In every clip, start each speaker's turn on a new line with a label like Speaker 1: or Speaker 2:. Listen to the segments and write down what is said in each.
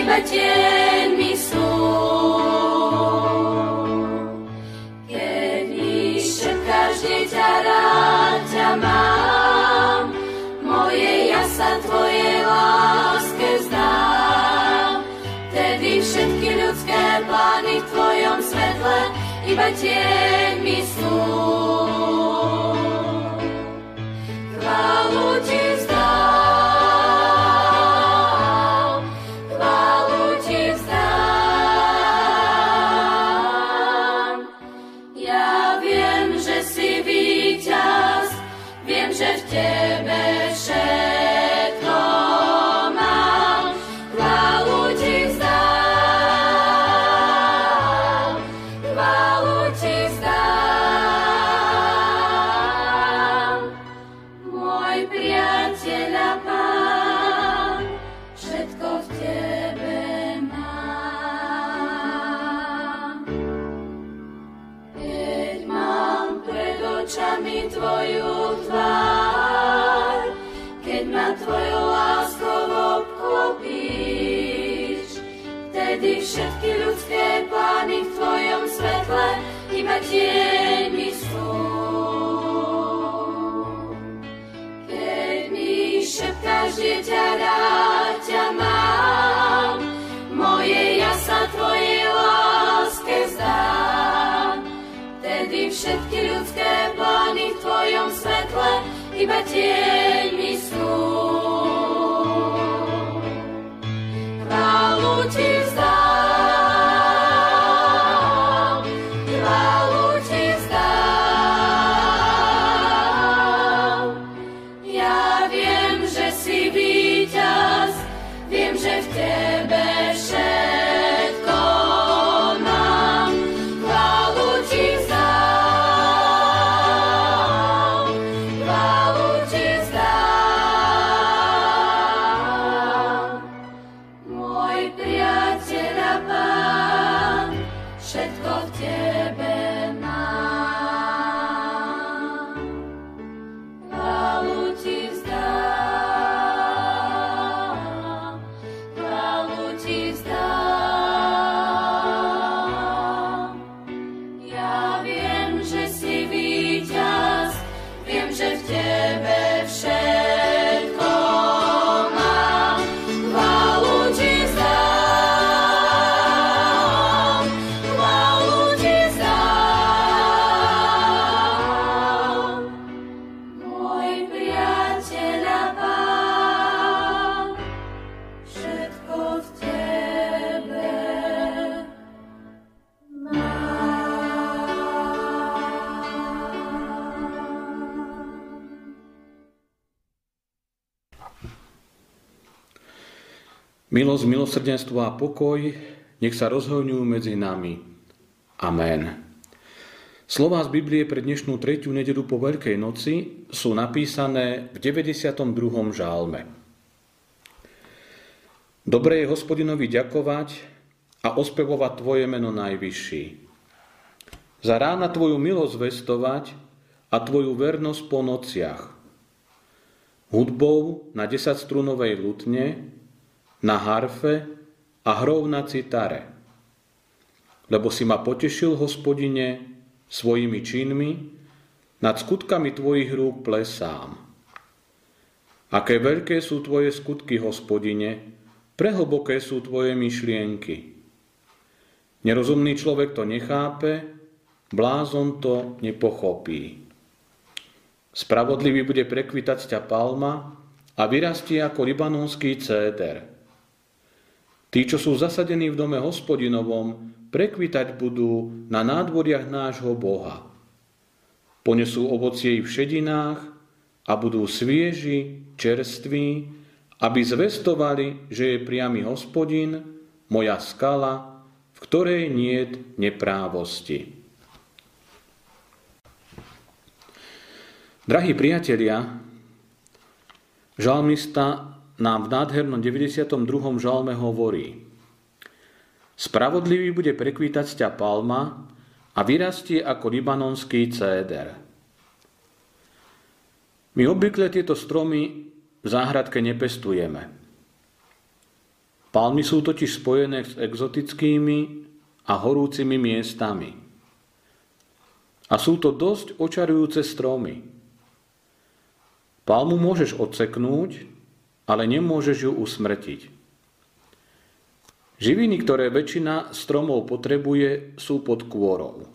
Speaker 1: iba tieňmi sú. Keď vyšepkáš dieťa, rád ťa mám, moje ja sa Tvojej láske zdám. Vtedy všetky ľudské plány v Tvojom svetle iba tieňmi sú. Chválu Ti vzdám, láskou obklopíš, vtedy všetky ľudské plány v Tvojom svetle iba tieňmi sú. Keď mi šepkáš, dieťa, rád ťa mám, moje ja sa Tvojej láske zdám. Vtedy všetky ľudské plány v Tvojom svetle iba tieňmi sú.
Speaker 2: Milosť, milosrdenstvo a pokoj nech sa rozhojňujú medzi nami. Amen. Slová z Biblie pre dnešnú tretiu nedelu po Veľkej noci sú napísané v 92. žálme. Dobre je hospodinovi ďakovať a ospevovať Tvoje meno najvyšší. Za rána Tvoju milosť vestovať a Tvoju vernosť po nociach. Hudbou na desaťstrunovej lutne, na harfe a hrou na citare. Lebo si ma potešil, hospodine, svojimi činmi, nad skutkami tvojich rúk plesám. Aké veľké sú tvoje skutky, hospodine, prehlboké sú tvoje myšlienky. Nerozumný človek to nechápe, blázon to nepochopí. Spravodlivý bude prekvitať ťa palma a vyrastie ako libanonský céder. Tí, čo sú zasadení v dome hospodinovom, prekvitať budú na nádvoriach nášho Boha. Ponesú ovocie v šedinách a budú svieži, čerství, aby zvestovali, že je priamy hospodin, moja skala, v ktorej niet neprávosti. Drahí priatelia, žalmista nám v nádhernom 92. žalme hovorí Spravodlivý bude prekvítať sťa palma a vyrastie ako libanonský céder. My obvykle tieto stromy v záhradke nepestujeme. Palmy sú totiž spojené s exotickými a horúcimi miestami. A sú to dosť očarujúce stromy. Palmu môžeš odseknúť, ale nemôžeš ju usmrtiť. Živiny, ktoré väčšina stromov potrebuje, sú pod kôrou.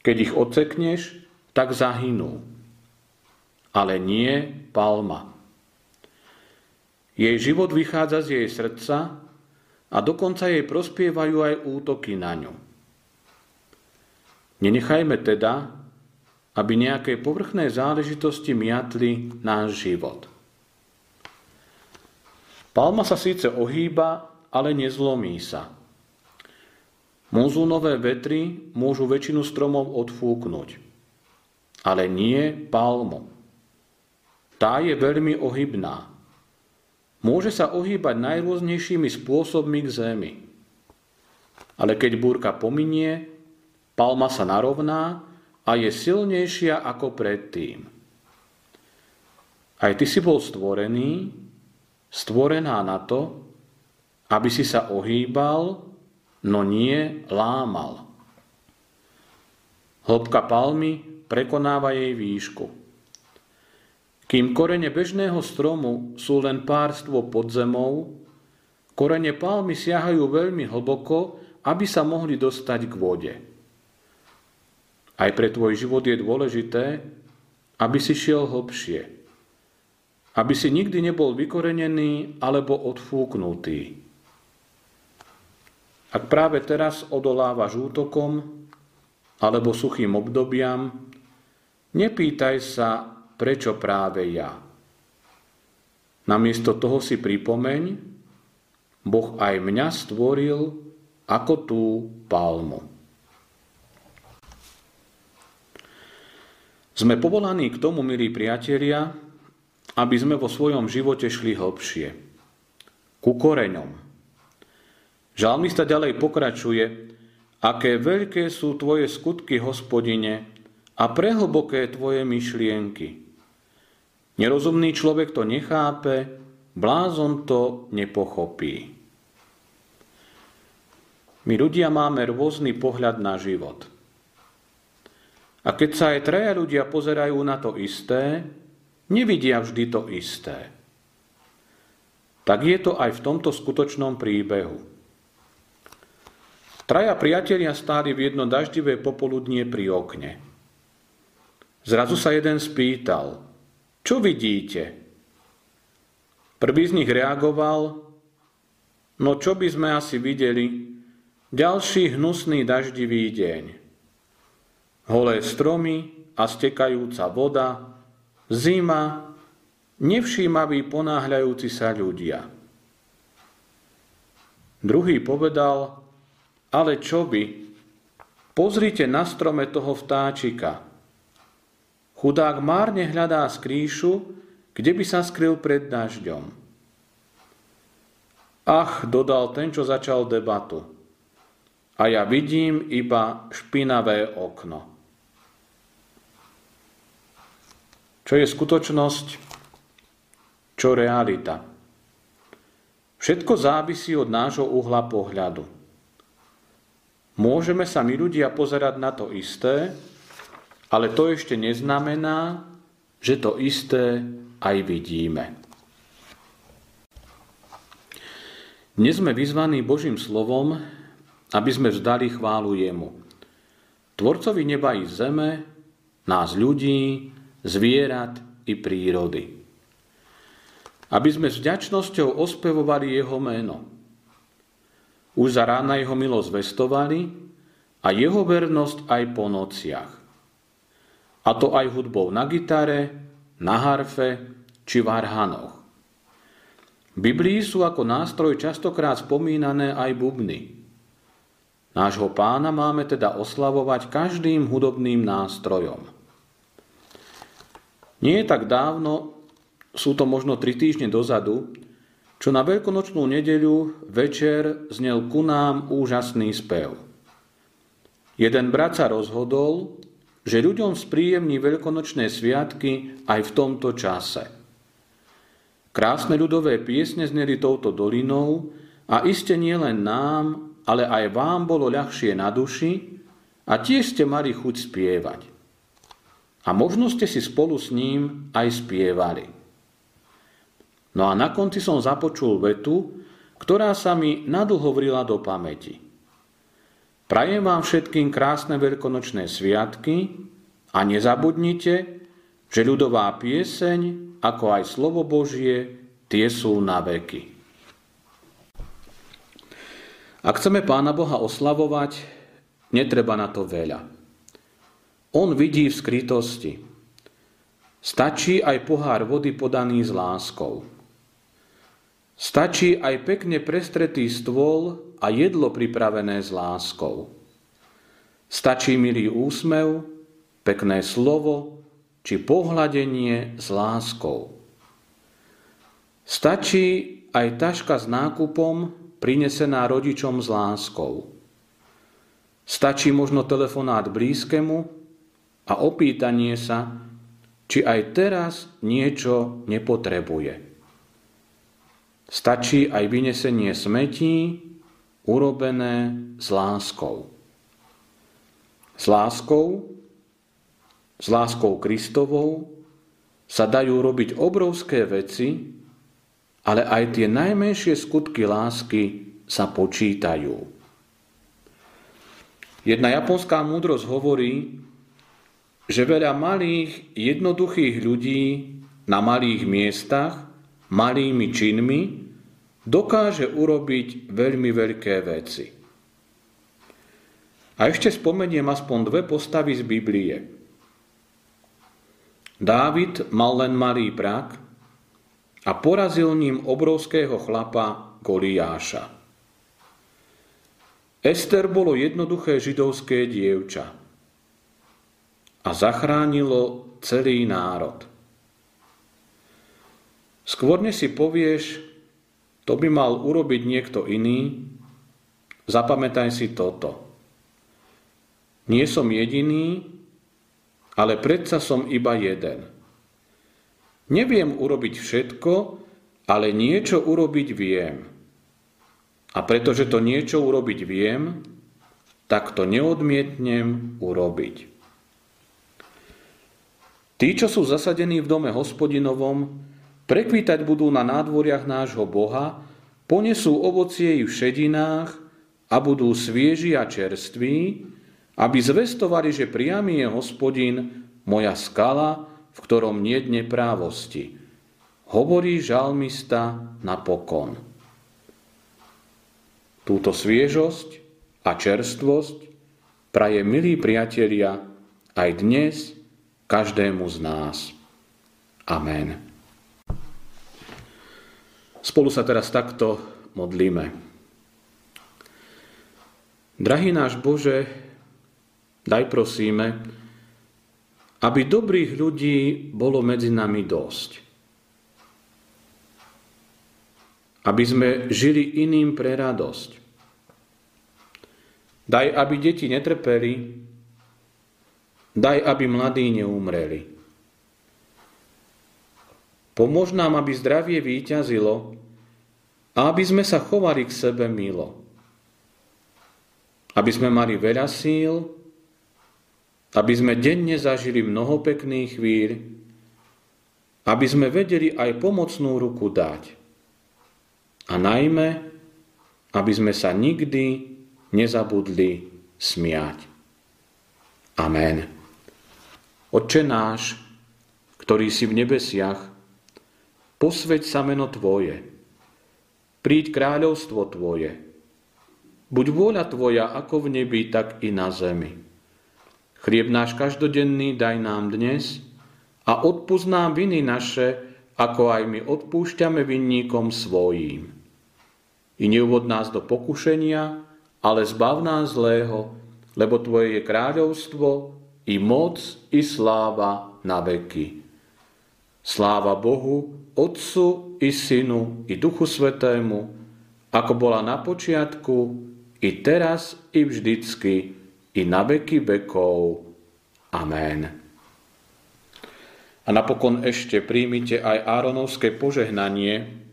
Speaker 2: Keď ich odsekneš, tak zahynú. Ale nie palma. Jej život vychádza z jej srdca a dokonca jej prospievajú aj útoky na ňu. Nenechajme teda, aby nejaké povrchné záležitosti miatli náš život. Palma sa síce ohýba, ale nezlomí sa. Monzúnové vetry môžu väčšinu stromov odfúknuť, ale nie palmu. Tá je veľmi ohybná. Môže sa ohýbať najrôznejšími spôsobmi k zemi. Ale keď búrka pominie, palma sa narovná a je silnejšia ako predtým. Aj ty si bol stvorený, stvorená na to, aby si sa ohýbal, no nie lámal. Hĺbka palmy prekonáva jej výšku. Kým korene bežného stromu sú len párstvo pod zemou, korene palmy siahajú veľmi hlboko, aby sa mohli dostať k vode. Aj pre tvoj život je dôležité, aby si šiel hlbšie. Aby si nikdy nebol vykorenený alebo odfúknutý. Ak práve teraz odolávaš útokom alebo suchým obdobiam, nepýtaj sa, prečo práve ja. Namiesto toho si pripomeň, Boh aj mňa stvoril ako tú palmu. Sme povolaní k tomu, milí priatelia, aby sme vo svojom živote šli hlbšie, ku koreňom, Žalmista ďalej pokračuje, aké veľké sú tvoje skutky, hospodine, a prehlboké tvoje myšlienky. Nerozumný človek to nechápe, blázon to nepochopí. My ľudia máme rôzny pohľad na život. A keď sa aj traja ľudia pozerajú na to isté, nevidia vždy to isté. Tak je to aj v tomto skutočnom príbehu. Traja priatelia stáli v jedno daždivé popoludnie pri okne. Zrazu sa jeden spýtal, čo vidíte? Prvý z nich reagoval, no čo by sme asi videli, ďalší hnusný daždivý deň. Holé stromy a stekajúca voda, zima, nevšímaví ponáhľajúci sa ľudia. Druhý povedal, ale čo by? Pozrite na strome toho vtáčika. Chudák márne hľadá skrýšu, kde by sa skryl pred dažďom. Ach, dodal ten, čo začal debatu. A ja vidím iba špinavé okno. Čo je skutočnosť? Čo realita? Všetko závisí od nášho uhla pohľadu. Môžeme sa my ľudia pozerať na to isté, ale to ešte neznamená, že to isté aj vidíme. Dnes sme vyzvaní Božím slovom, aby sme vzdali chválu Jemu. Tvorcovi neba i zeme, nás ľudí, zvierat i prírody. Aby sme s vďačnosťou ospevovali Jeho meno už za rána jeho milosť vestovali a jeho vernosť aj po nociach. A to aj hudbou na gitare, na harfe či v arhanoch. V Biblii sú ako nástroj častokrát spomínané aj bubny. Nášho pána máme teda oslavovať každým hudobným nástrojom. Nie je tak dávno, sú to možno tri týždne dozadu, čo na veľkonočnú nedeľu večer znel ku nám úžasný spev. Jeden brat sa rozhodol, že ľuďom spríjemní veľkonočné sviatky aj v tomto čase. Krásne ľudové piesne zneli touto dolinou a iste nie len nám, ale aj vám bolo ľahšie na duši a tiež ste mali chuť spievať. A možno ste si spolu s ním aj spievali. No a na konci som započul vetu, ktorá sa mi nadlho do pamäti. Prajem vám všetkým krásne veľkonočné sviatky a nezabudnite, že ľudová pieseň, ako aj slovo Božie, tie sú na veky. Ak chceme Pána Boha oslavovať, netreba na to veľa. On vidí v skrytosti. Stačí aj pohár vody podaný s láskou. Stačí aj pekne prestretý stôl a jedlo pripravené s láskou. Stačí milý úsmev, pekné slovo či pohľadenie s láskou. Stačí aj taška s nákupom prinesená rodičom s láskou. Stačí možno telefonát blízkemu a opýtanie sa, či aj teraz niečo nepotrebuje. Stačí aj vynesenie smetí, urobené s láskou. S láskou, s láskou Kristovou sa dajú robiť obrovské veci, ale aj tie najmenšie skutky lásky sa počítajú. Jedna japonská múdrosť hovorí, že veľa malých, jednoduchých ľudí na malých miestach malými činmi dokáže urobiť veľmi veľké veci. A ešte spomeniem aspoň dve postavy z Biblie. Dávid mal len malý prak a porazil ním obrovského chlapa Goliáša. Ester bolo jednoduché židovské dievča a zachránilo celý národ. Skôr si povieš, to by mal urobiť niekto iný, zapamätaj si toto. Nie som jediný, ale predsa som iba jeden. Neviem urobiť všetko, ale niečo urobiť viem. A pretože to niečo urobiť viem, tak to neodmietnem urobiť. Tí, čo sú zasadení v dome hospodinovom, Prekvítať budú na nádvoriach nášho Boha, ponesú ovocie i v šedinách a budú svieži a čerství, aby zvestovali, že priamy je hospodin, moja skala, v ktorom nie neprávosti. Hovorí žalmista napokon. Túto sviežosť a čerstvosť praje milí priatelia aj dnes každému z nás. Amen. Spolu sa teraz takto modlíme. Drahý náš Bože, daj prosíme, aby dobrých ľudí bolo medzi nami dosť. Aby sme žili iným pre radosť. Daj, aby deti netrpeli, daj, aby mladí neumreli. Pomôž nám, aby zdravie výťazilo a aby sme sa chovali k sebe milo. Aby sme mali veľa síl, aby sme denne zažili mnoho pekných chvíľ, aby sme vedeli aj pomocnú ruku dať. A najmä, aby sme sa nikdy nezabudli smiať. Amen. Otče náš, ktorý si v nebesiach, posveď sa meno Tvoje, príď kráľovstvo Tvoje, buď vôľa Tvoja ako v nebi, tak i na zemi. Chlieb náš každodenný daj nám dnes a odpúsť nám viny naše, ako aj my odpúšťame vinníkom svojím. I neuvod nás do pokušenia, ale zbav nás zlého, lebo Tvoje je kráľovstvo, i moc, i sláva na veky.
Speaker 1: Sláva Bohu, Otcu i Synu i Duchu Svetému, ako bola na počiatku, i teraz, i vždycky, i na veky vekov. Amen. A napokon ešte príjmite aj Áronovské požehnanie.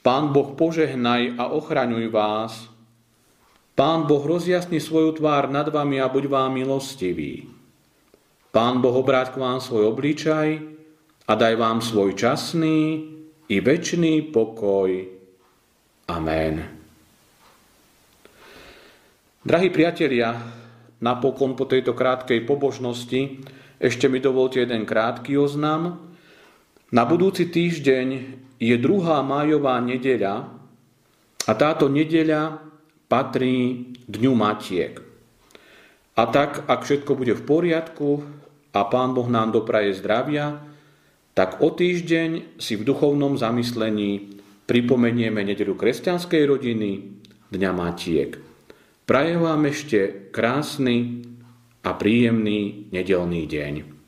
Speaker 1: Pán Boh požehnaj a ochraňuj vás. Pán Boh rozjasni svoju tvár nad vami a buď vám milostivý. Pán Boh obráť k vám svoj obličaj a daj vám svoj časný i väčší pokoj. Amen. Drahí priatelia, napokon po tejto krátkej pobožnosti ešte mi dovolte jeden krátky oznam. Na budúci týždeň je druhá májová nedeľa a táto nedeľa patrí Dňu Matiek. A tak, ak všetko bude v poriadku a Pán Boh nám dopraje zdravia, tak o týždeň si v duchovnom zamyslení pripomenieme nedelu kresťanskej rodiny, Dňa Matiek. Prajem vám ešte krásny a príjemný nedelný deň.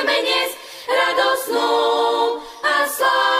Speaker 3: Chceme dnes radosnú a slávnu.